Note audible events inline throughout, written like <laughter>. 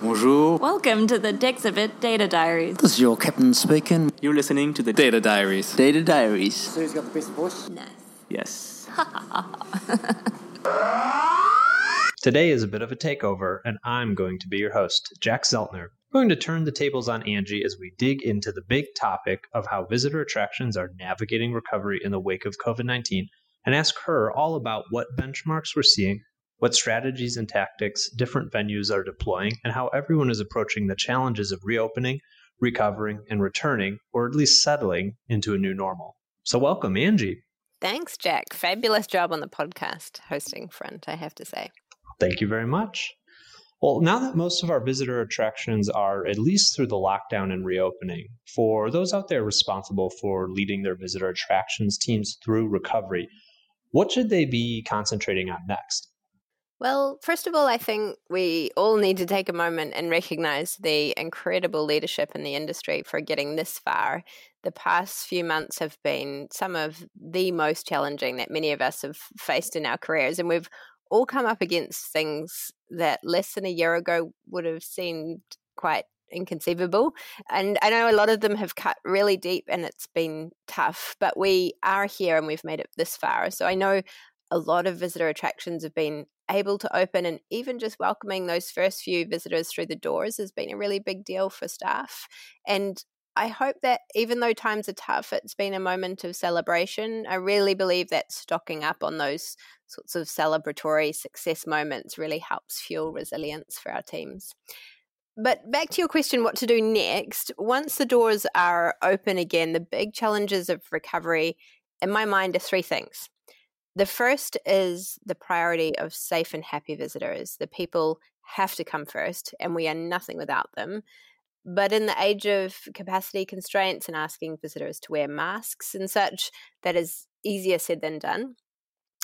Bonjour. Welcome to the Dexibit Data Diaries. This is your captain speaking. You're listening to the Data Diaries. Data Diaries. So who's got the best voice? Nice. Yes. <laughs> Today is a bit of a takeover, and I'm going to be your host, Jack Zeltner. I'm going to turn the tables on Angie as we dig into the big topic of how visitor attractions are navigating recovery in the wake of COVID 19 and ask her all about what benchmarks we're seeing, what strategies and tactics different venues are deploying, and how everyone is approaching the challenges of reopening, recovering, and returning, or at least settling into a new normal. So, welcome, Angie. Thanks, Jack. Fabulous job on the podcast hosting front, I have to say. Thank you very much. Well, now that most of our visitor attractions are at least through the lockdown and reopening, for those out there responsible for leading their visitor attractions teams through recovery, what should they be concentrating on next? Well, first of all, I think we all need to take a moment and recognize the incredible leadership in the industry for getting this far. The past few months have been some of the most challenging that many of us have faced in our careers, and we've all come up against things that less than a year ago would have seemed quite inconceivable. And I know a lot of them have cut really deep and it's been tough, but we are here and we've made it this far. So I know a lot of visitor attractions have been able to open and even just welcoming those first few visitors through the doors has been a really big deal for staff. And I hope that even though times are tough, it's been a moment of celebration. I really believe that stocking up on those sorts of celebratory success moments really helps fuel resilience for our teams. But back to your question what to do next. Once the doors are open again, the big challenges of recovery, in my mind, are three things. The first is the priority mm. of safe and happy visitors. The people have to come first, and we are nothing without them. But in the age of capacity constraints and asking visitors to wear masks and such, that is easier said than done.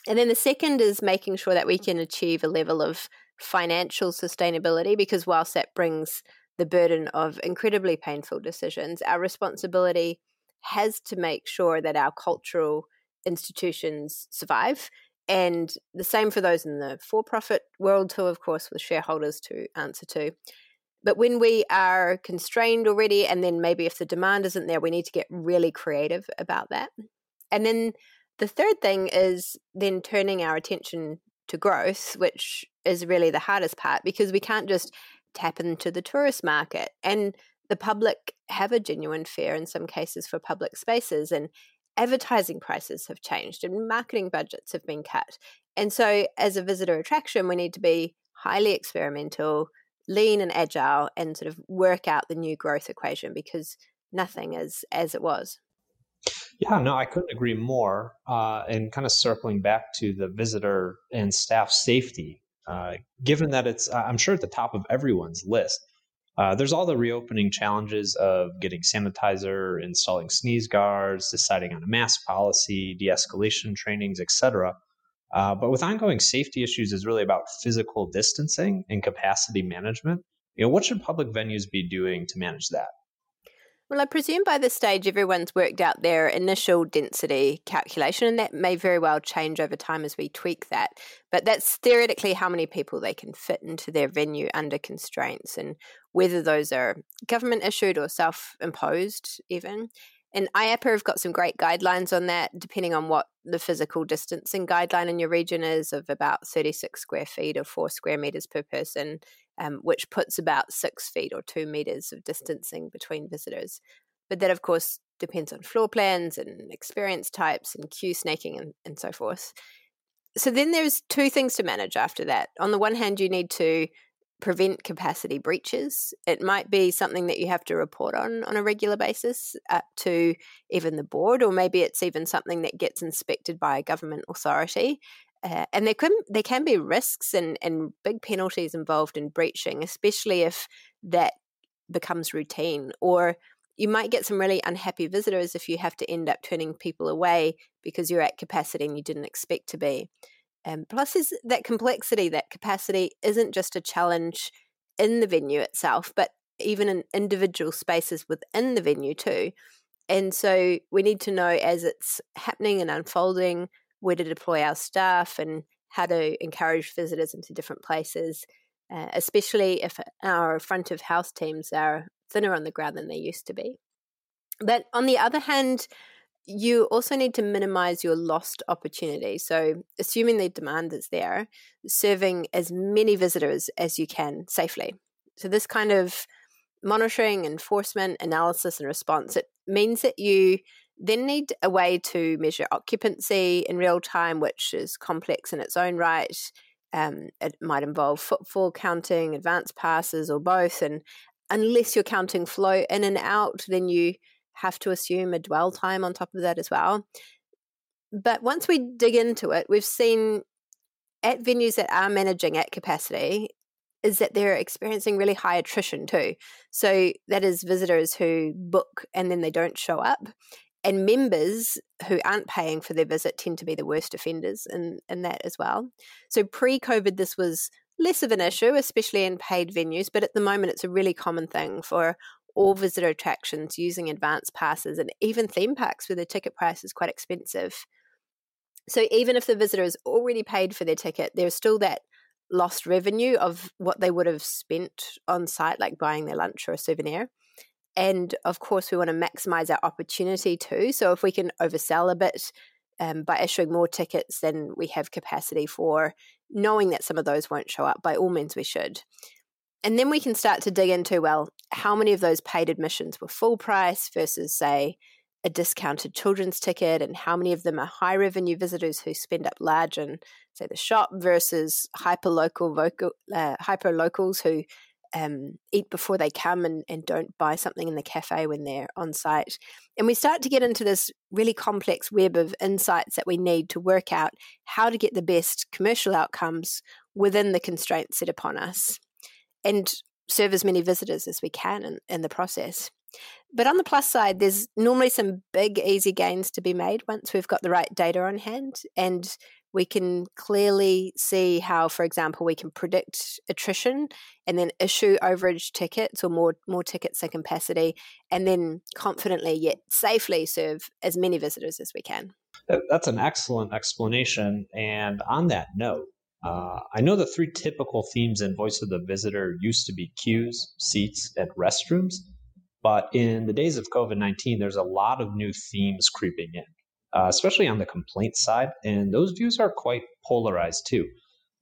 And then the second is making sure that we can achieve a level of financial sustainability because whilst that brings the burden of incredibly painful decisions, our responsibility has to make sure that our cultural institutions survive. And the same for those in the for profit world, too, of course, with shareholders to answer to. But when we are constrained already, and then maybe if the demand isn't there, we need to get really creative about that. And then the third thing is then turning our attention to growth, which is really the hardest part because we can't just tap into the tourist market. And the public have a genuine fear in some cases for public spaces, and advertising prices have changed, and marketing budgets have been cut. And so, as a visitor attraction, we need to be highly experimental, lean and agile, and sort of work out the new growth equation because nothing is as it was. Yeah, no, I couldn't agree more. Uh, and kind of circling back to the visitor and staff safety, uh, given that it's, I'm sure, at the top of everyone's list. Uh, there's all the reopening challenges of getting sanitizer, installing sneeze guards, deciding on a mask policy, de-escalation trainings, etc. Uh, but with ongoing safety issues, is really about physical distancing and capacity management. You know, what should public venues be doing to manage that? Well, I presume by this stage everyone's worked out their initial density calculation, and that may very well change over time as we tweak that. But that's theoretically how many people they can fit into their venue under constraints, and whether those are government issued or self imposed, even. And IAAPA have got some great guidelines on that, depending on what the physical distancing guideline in your region is of about 36 square feet or four square meters per person um, which puts about six feet or two meters of distancing between visitors. But that, of course, depends on floor plans and experience types and queue snaking and, and so forth. So then there's two things to manage after that. On the one hand, you need to prevent capacity breaches. It might be something that you have to report on on a regular basis uh, to even the board, or maybe it's even something that gets inspected by a government authority. Uh, and there can there can be risks and, and big penalties involved in breaching, especially if that becomes routine. Or you might get some really unhappy visitors if you have to end up turning people away because you're at capacity and you didn't expect to be. Um, plus, is that complexity, that capacity isn't just a challenge in the venue itself, but even in individual spaces within the venue too. And so we need to know as it's happening and unfolding where to deploy our staff and how to encourage visitors into different places. uh, especially if our front of house teams are thinner on the ground than they used to be. But on the other hand, you also need to minimize your lost opportunity. So, assuming the demand is there, serving as many visitors as you can safely. So, this kind of monitoring, enforcement, analysis, and response, it means that you then need a way to measure occupancy in real time, which is complex in its own right. Um, it might involve footfall counting, advance passes, or both. And unless you're counting flow in and out, then you have to assume a dwell time on top of that as well. But once we dig into it, we've seen at venues that are managing at capacity is that they're experiencing really high attrition too. So that is visitors who book and then they don't show up. And members who aren't paying for their visit tend to be the worst offenders in, in that as well. So pre COVID, this was less of an issue, especially in paid venues, but at the moment it's a really common thing for all visitor attractions using advance passes and even theme parks where the ticket price is quite expensive. So even if the visitor has already paid for their ticket, there's still that lost revenue of what they would have spent on site, like buying their lunch or a souvenir. And of course, we want to maximize our opportunity too. So if we can oversell a bit um, by issuing more tickets than we have capacity for, knowing that some of those won't show up, by all means, we should. And then we can start to dig into well, how many of those paid admissions were full price versus, say, a discounted children's ticket, and how many of them are high revenue visitors who spend up large in, say, the shop versus hyper local uh, hyper locals who um, eat before they come and, and don't buy something in the cafe when they're on site. And we start to get into this really complex web of insights that we need to work out how to get the best commercial outcomes within the constraints set upon us and serve as many visitors as we can in, in the process. But on the plus side, there's normally some big, easy gains to be made once we've got the right data on hand. And we can clearly see how, for example, we can predict attrition and then issue overage tickets or more, more tickets to capacity, and then confidently yet safely serve as many visitors as we can. That's an excellent explanation. And on that note, uh, I know the three typical themes in Voice of the Visitor used to be queues, seats, and restrooms. But in the days of COVID 19, there's a lot of new themes creeping in, uh, especially on the complaint side. And those views are quite polarized too.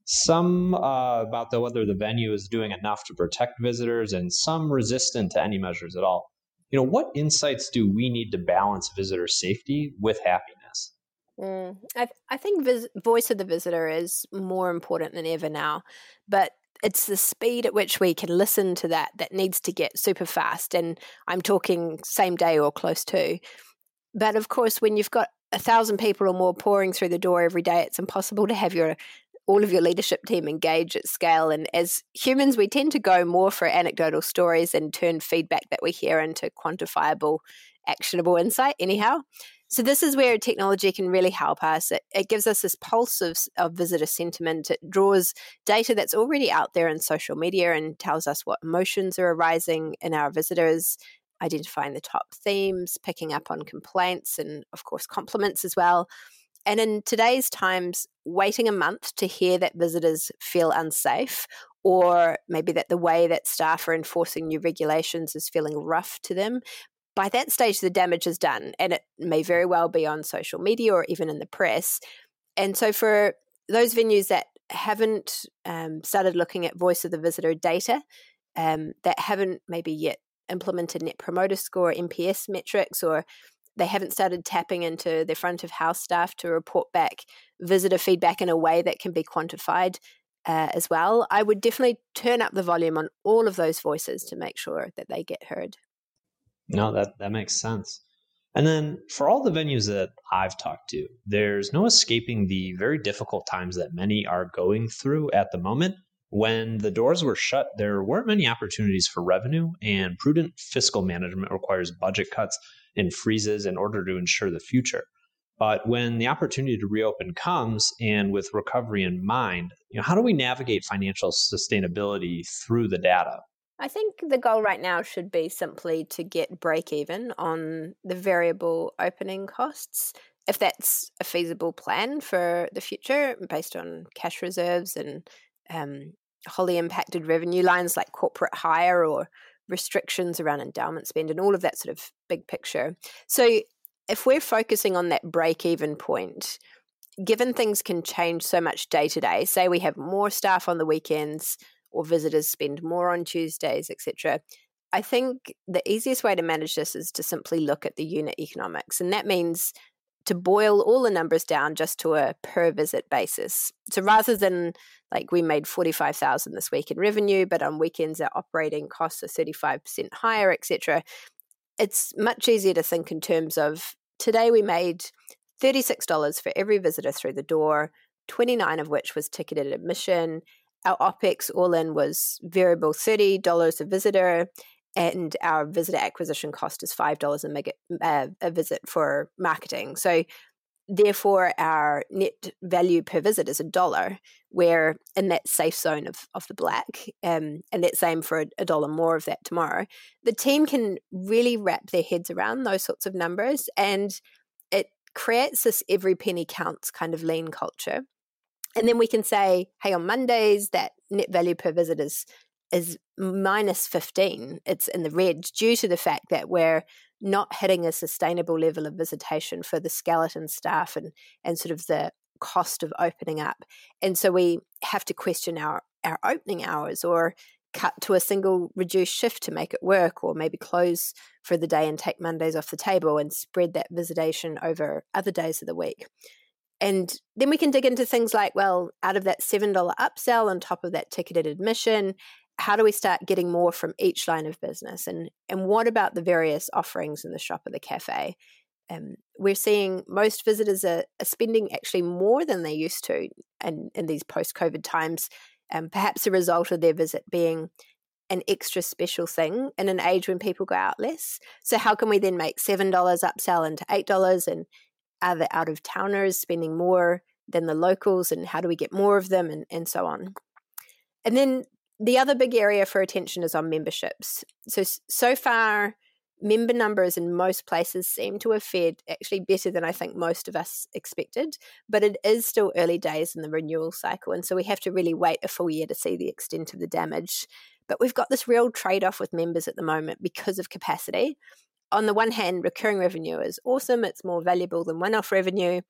Some uh, about the, whether the venue is doing enough to protect visitors, and some resistant to any measures at all. You know, what insights do we need to balance visitor safety with happiness? Mm, I, I think vis- voice of the visitor is more important than ever now, but it's the speed at which we can listen to that that needs to get super fast. And I'm talking same day or close to. But of course, when you've got a thousand people or more pouring through the door every day, it's impossible to have your all of your leadership team engage at scale. And as humans, we tend to go more for anecdotal stories and turn feedback that we hear into quantifiable, actionable insight, anyhow. So this is where technology can really help us. It, it gives us this pulse of, of, visitor sentiment. It draws data that's already out there in social media and tells us what emotions are arising in our visitors, identifying the top themes, picking up on complaints, and of course compliments as well. And in today's times, waiting a month to hear that visitors feel unsafe or maybe that the way that staff are enforcing new regulations is feeling rough to them by that stage, the damage is done, and it may very well be on social media or even in the press. And so, for those venues that haven't um, started looking at voice of the visitor data, um, that haven't maybe yet implemented Net Promoter Score, NPS metrics, or they haven't started tapping into their front of house staff to report back visitor feedback in a way that can be quantified uh, as well, I would definitely turn up the volume on all of those voices to make sure that they get heard. No, that that makes sense. And then for all the venues that I've talked to, there's no escaping the very difficult times that many are going through at the moment. When the doors were shut, there weren't many opportunities for revenue, and prudent fiscal management requires budget cuts and freezes in order to ensure the future. But when the opportunity to reopen comes, and with recovery in mind, you know, how do we navigate financial sustainability through the data? I think the goal right now should be simply to get break even on the variable opening costs. If that's a feasible plan for the future based on cash reserves and um, wholly impacted revenue lines like corporate hire or restrictions around endowment spend and all of that sort of big picture. So if we're focusing on that break even point, given things can change so much day to day, say we have more staff on the weekends or visitors spend more on Tuesdays, etc. I think the easiest way to manage this is to simply look at the unit economics. And that means to boil all the numbers down just to a per visit basis. So rather than like we made 45,000 this week in revenue, but on weekends our operating costs are 35% higher, etc. It's much easier to think in terms of today we made $36 for every visitor through the door, 29 of which was ticketed admission. Our OPEX all in was variable $30 a visitor, and our visitor acquisition cost is $5 a, mega, uh, a visit for marketing. So, therefore, our net value per visit is a dollar. We're in that safe zone of, of the black, um, and let's aim for a, a dollar more of that tomorrow. The team can really wrap their heads around those sorts of numbers, and it creates this every penny counts kind of lean culture. And then we can say, hey, on Mondays, that net value per visit is is minus 15. It's in the red due to the fact that we're not hitting a sustainable level of visitation for the skeleton staff and, and sort of the cost of opening up. And so we have to question our, our opening hours or cut to a single reduced shift to make it work, or maybe close for the day and take Mondays off the table and spread that visitation over other days of the week. And then we can dig into things like, well, out of that $7 upsell on top of that ticketed admission, how do we start getting more from each line of business? And and what about the various offerings in the shop or the cafe? Um, we're seeing most visitors are, are, spending actually more than they used to in, in these post-covid times um, perhaps a result of their visit being an extra special thing in an age when people go out less. So how can we then make $7 upsell into $8 and are the out of towners spending more than the locals? And how do we get more of them? And, and so on. And then the other big area for attention is on memberships. So, so far, member numbers in most places seem to have fared actually better than I think most of us expected, but it is still early days in the renewal cycle. And so we have to really wait a full year to see the extent of the damage. But we've got this real trade off with members at the moment because of capacity. On the one hand, recurring revenue is awesome, it's more valuable than one off revenue.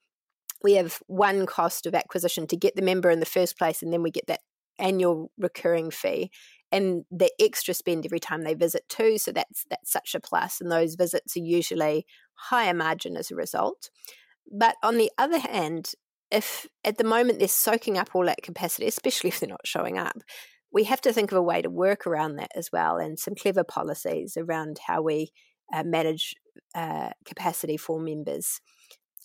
We have one cost of acquisition to get the member in the first place, and then we get that annual recurring fee and the extra spend every time they visit too so that's that's such a plus and those visits are usually higher margin as a result. But on the other hand if at the moment they're soaking up all that capacity especially <laughs> if they're not showing up we have to think of a way to work around that as well and some clever policies around how we uh, manage uh, capacity for members.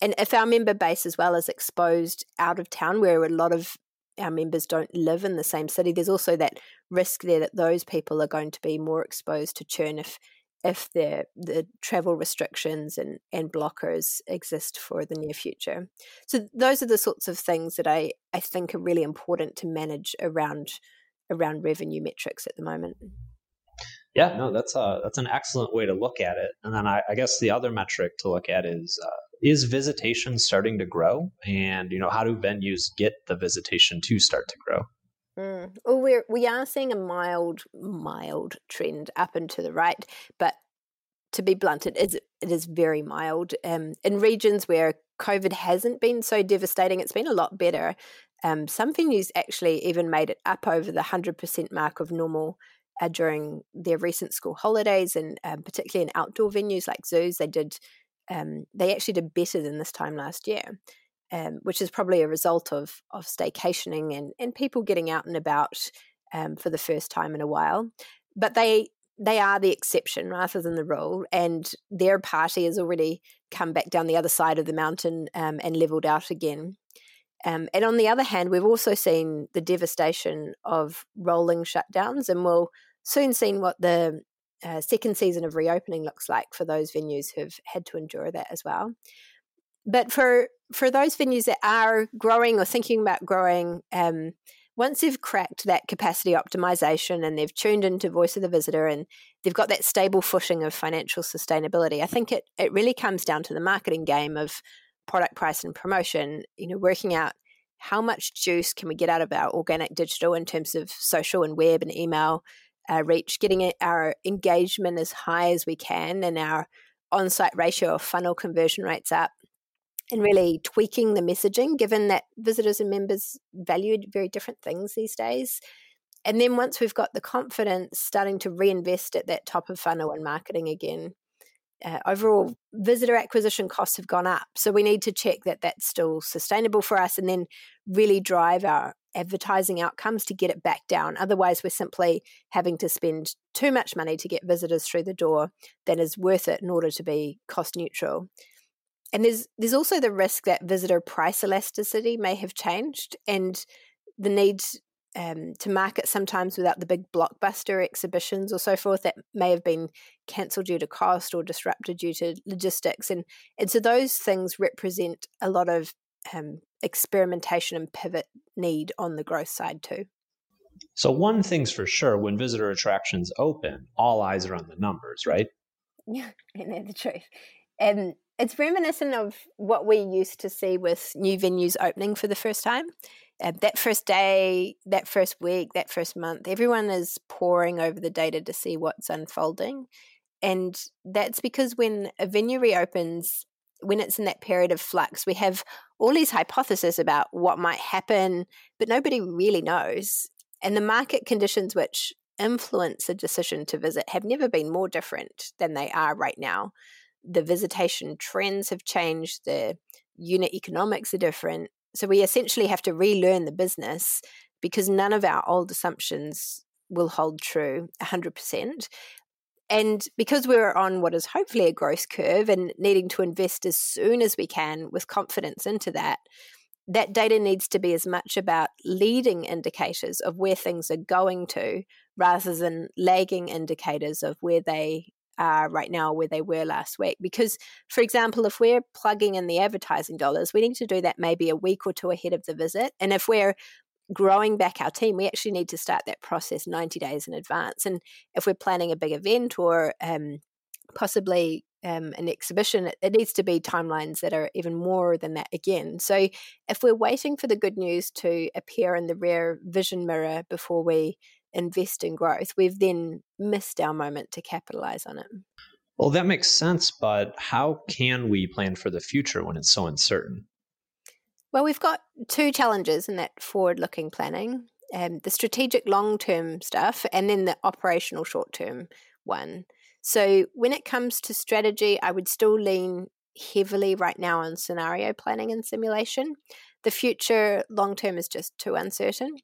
And if our member base as well is exposed out of town where a lot of our members don't live in the same city, there's also that risk there that those people are going to be more exposed to churn if if the the travel restrictions and and blockers exist for the near future. So those are the sorts of things that I I think are really important to manage around around revenue metrics at the moment. Yeah, no, that's a that's an excellent way to look at it. And then I, I guess the other metric to look at is uh, is visitation starting to grow? And you know how do venues get the visitation to start to grow? Mm. well we're we are seeing a mild mild trend up and to the right but to be blunt it is it is very mild. Um, in regions where covid hasn't been so devastating it's been a lot better. Um, some venues actually even made it up over the 100% mark of normal uh, during their recent school holidays and um, particularly in outdoor venues like zoos. They did um, they actually did better than this time last year, um, which is probably a result of of staycationing and and people getting out and about um, for the first time in a while. But they they are the exception rather than the rule, and their party has already come back down the other side of the mountain um, and leveled out again. Um, and on the other hand, we've also seen the devastation of rolling shutdowns, and we'll soon see what the uh, second season of reopening looks like for those venues who've had to endure that as well. But for for those venues that are growing or thinking about growing, um, once they've cracked that capacity optimization and they've tuned into voice of the visitor and they've got that stable footing of financial sustainability, I think it it really comes down to the marketing game of product price and promotion. You know, working out how much juice can we get out of our organic digital in terms of social and web and email reach, getting our engagement as high as we can and our on site ratio of funnel conversion rates up, and really tweaking the messaging given that visitors and members valued very different things these days. And then once we've got the confidence, starting to reinvest at that top of funnel and marketing again. Uh, overall visitor acquisition costs have gone up. So we need to check that that's still sustainable for us and then really drive our advertising outcomes to get it back down. Otherwise, we're simply having to spend too much money to get visitors through the door than is worth it in order to be cost neutral. And there's there's also the risk that visitor price elasticity may have changed and the need um, to market sometimes without the big blockbuster exhibitions or so forth that may have been cancelled due to cost or disrupted due to logistics and and so those things represent a lot of um, experimentation and pivot need on the growth side too. So one thing's for sure: when visitor attractions open, all eyes are on the numbers, right? Yeah, <laughs> and that's the truth. And it's reminiscent of what we used to see with new venues opening for the first time. Uh, that first day, that first week, that first month, everyone is poring over the data to see what's unfolding. And that's because when a venue reopens, when it's in that period of flux, we have all these hypotheses about what might happen, but nobody really knows. And the market conditions which influence a decision to visit have never been more different than they are right now. The visitation trends have changed, the unit economics are different. So we essentially have to relearn the business because none of our old assumptions will hold true 100%. And because we're on what is hopefully a growth curve and needing to invest as soon as we can with confidence into that, that data needs to be as much about leading indicators of where things are going to rather than lagging indicators of where they are right now, where they were last week. Because, for example, if we're plugging in the advertising dollars, we need to do that maybe a week or two ahead of the visit. And if we're growing back our team, we actually need to start that process 90 days in advance. And if we're planning a big event or um, possibly um, an exhibition, it, it, needs to be timelines that are even more than that again. So if we're waiting for the good news to appear in the rear vision mirror before we invest in growth, we've then missed our moment to capitalize on it. Well, that makes sense, but how can we plan for the future when it's so uncertain? Well, we've got two challenges in that forward looking planning um, the strategic long term stuff and then the operational short term one. So, when it comes to strategy, I would still lean heavily right now on scenario planning and simulation. The future long term is just too uncertain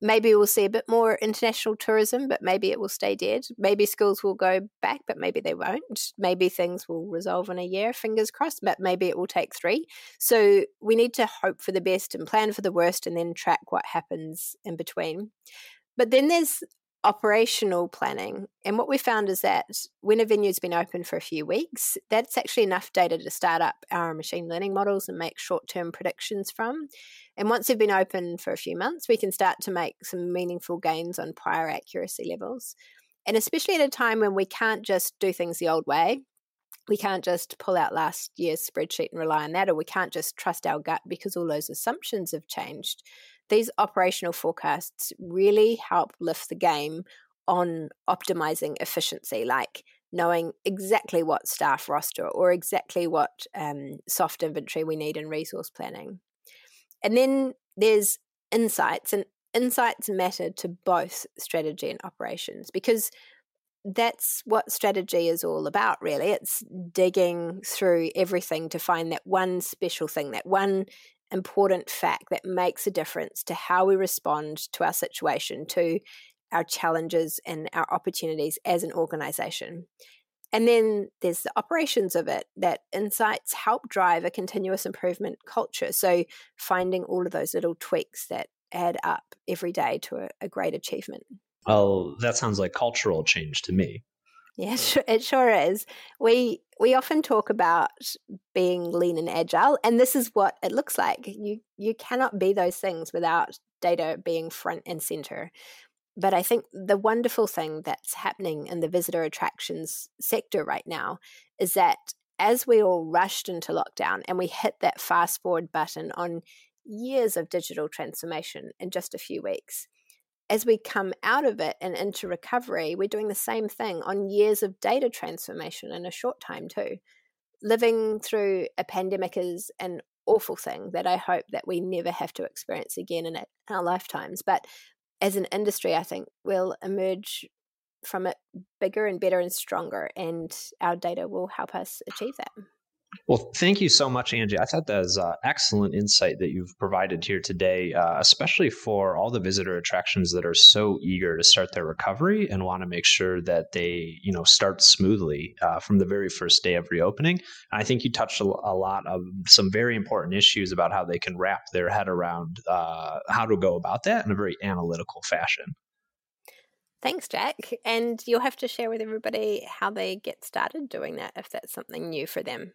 maybe we'll see a bit more international tourism, but maybe it will stay dead. Maybe schools will go back, but maybe they won't. Maybe things will resolve in a year, fingers crossed, but maybe it will take three. So we need to hope for the best and plan for the worst and then track what happens in between. But then there's operational planning. And what we found is that when a venue's been open for a few weeks, that's actually enough data to start up our machine learning models and make short term predictions from. And once they've been open for a few months, we can start to make some meaningful gains on prior accuracy levels. And especially at a time when we can't just do things the old way, we can't just pull out last year's spreadsheet and rely on that, or we can't just trust our gut because all those assumptions have changed these operational forecasts really help lift the game on optimizing efficiency, like knowing exactly what staff roster or exactly what um, soft inventory we need in resource planning. And then there's insights, and insights matter to both strategy and operations because that's what strategy is all about, really. It's digging through everything to find that one special thing, that one important fact that makes a difference to how we respond to our situation, to our challenges and our opportunities as an organization. And then there's the operations of it that insights help drive a continuous improvement culture. So finding all of those little tweaks that add up every day to a, a great achievement. Well, that sounds like cultural change to me. Yeah, <laughs> it sure is. We we often talk about being lean and agile, and this is what it looks like. You you cannot be those things without data being front and center. But I think the wonderful thing that's happening in the visitor attractions sector right now is that as we all rushed into lockdown and we hit that fast forward button on years of digital transformation in just a few weeks. As we come out of it and into recovery, we're doing the same thing on years of data transformation in a short time, too. Living through a pandemic is an awful thing that I hope that we never have to experience again in our lifetimes. But as an industry, I think we'll emerge from it bigger and better and stronger, and our data will help us achieve that. Well, thank you so much, Angie. I thought that was uh, excellent insight that you've provided here today, uh, especially for all the visitor attractions that are so eager to start their recovery and want to make sure that they, you know, start smoothly uh, from the very first day of reopening. I think you touched a, a, lot of some very important issues about how they can wrap their head around uh, how to go about that in a very analytical fashion. Thanks, Jack. And you'll have to share with everybody how they get started doing that if that's something new for them.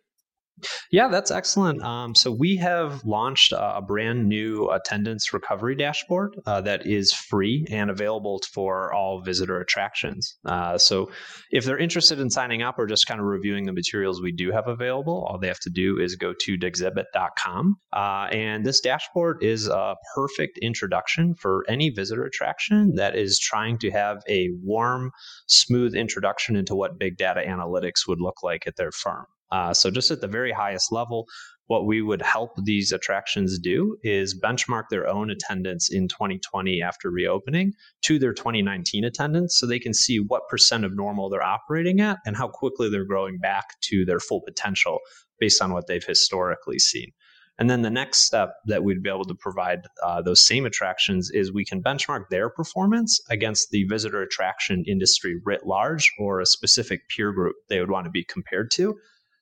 Yeah, that's excellent. Um, so we have launched a brand new attendance recovery dashboard uh, that is free and available for all visitor attractions. Uh, so if they're interested in signing up or just kind of reviewing the materials we do have available, all they have to do is go to dexibit.com. Uh, and this dashboard is a perfect introduction for any visitor attraction that is trying to have a warm, smooth introduction into what big data analytics would look like at their firm. Uh, so, just at the very highest level, what we would help these attractions do is benchmark their own attendance in 2020 after reopening to their 2019 attendance so they can see what percent of normal they're operating at and how quickly they're growing back to their full potential based on what they've historically seen. And then the next step that we'd be able to provide uh, those same attractions is we can benchmark their performance against the visitor attraction industry writ large or a specific peer group they would want to be compared to.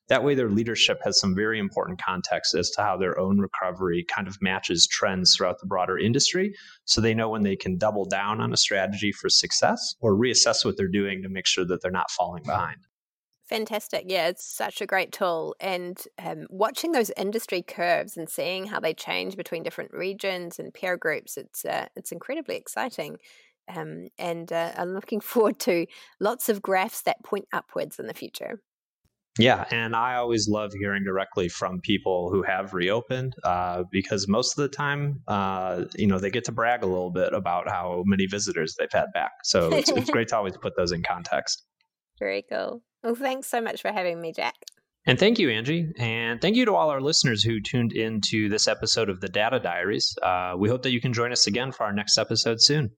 That way, their leadership has some very important context as to how their own recovery kind of matches trends throughout the broader industry. So they know when they can double down on a strategy for success or reassess what they're doing to make sure that they're not falling behind. Fantastic. Yeah, it's such a great tool. And um, watching those industry curves and seeing how they change between different regions and peer groups, it's, uh, it's incredibly exciting. Um, and uh, I'm looking <laughs> forward to lots of graphs that point upwards in the future. Yeah, and I always love hearing directly from people who have reopened uh, because most of the time, uh, you know, they get to brag a little bit about how many visitors they've had back. So it's, it's great <laughs> to always put those in context. Very cool. Well, thanks so much for having me, Jack. And thank you, Angie. And thank you to all our listeners who tuned in to this episode of the Data Diaries. Uh, we hope that you can join us again for our next episode soon.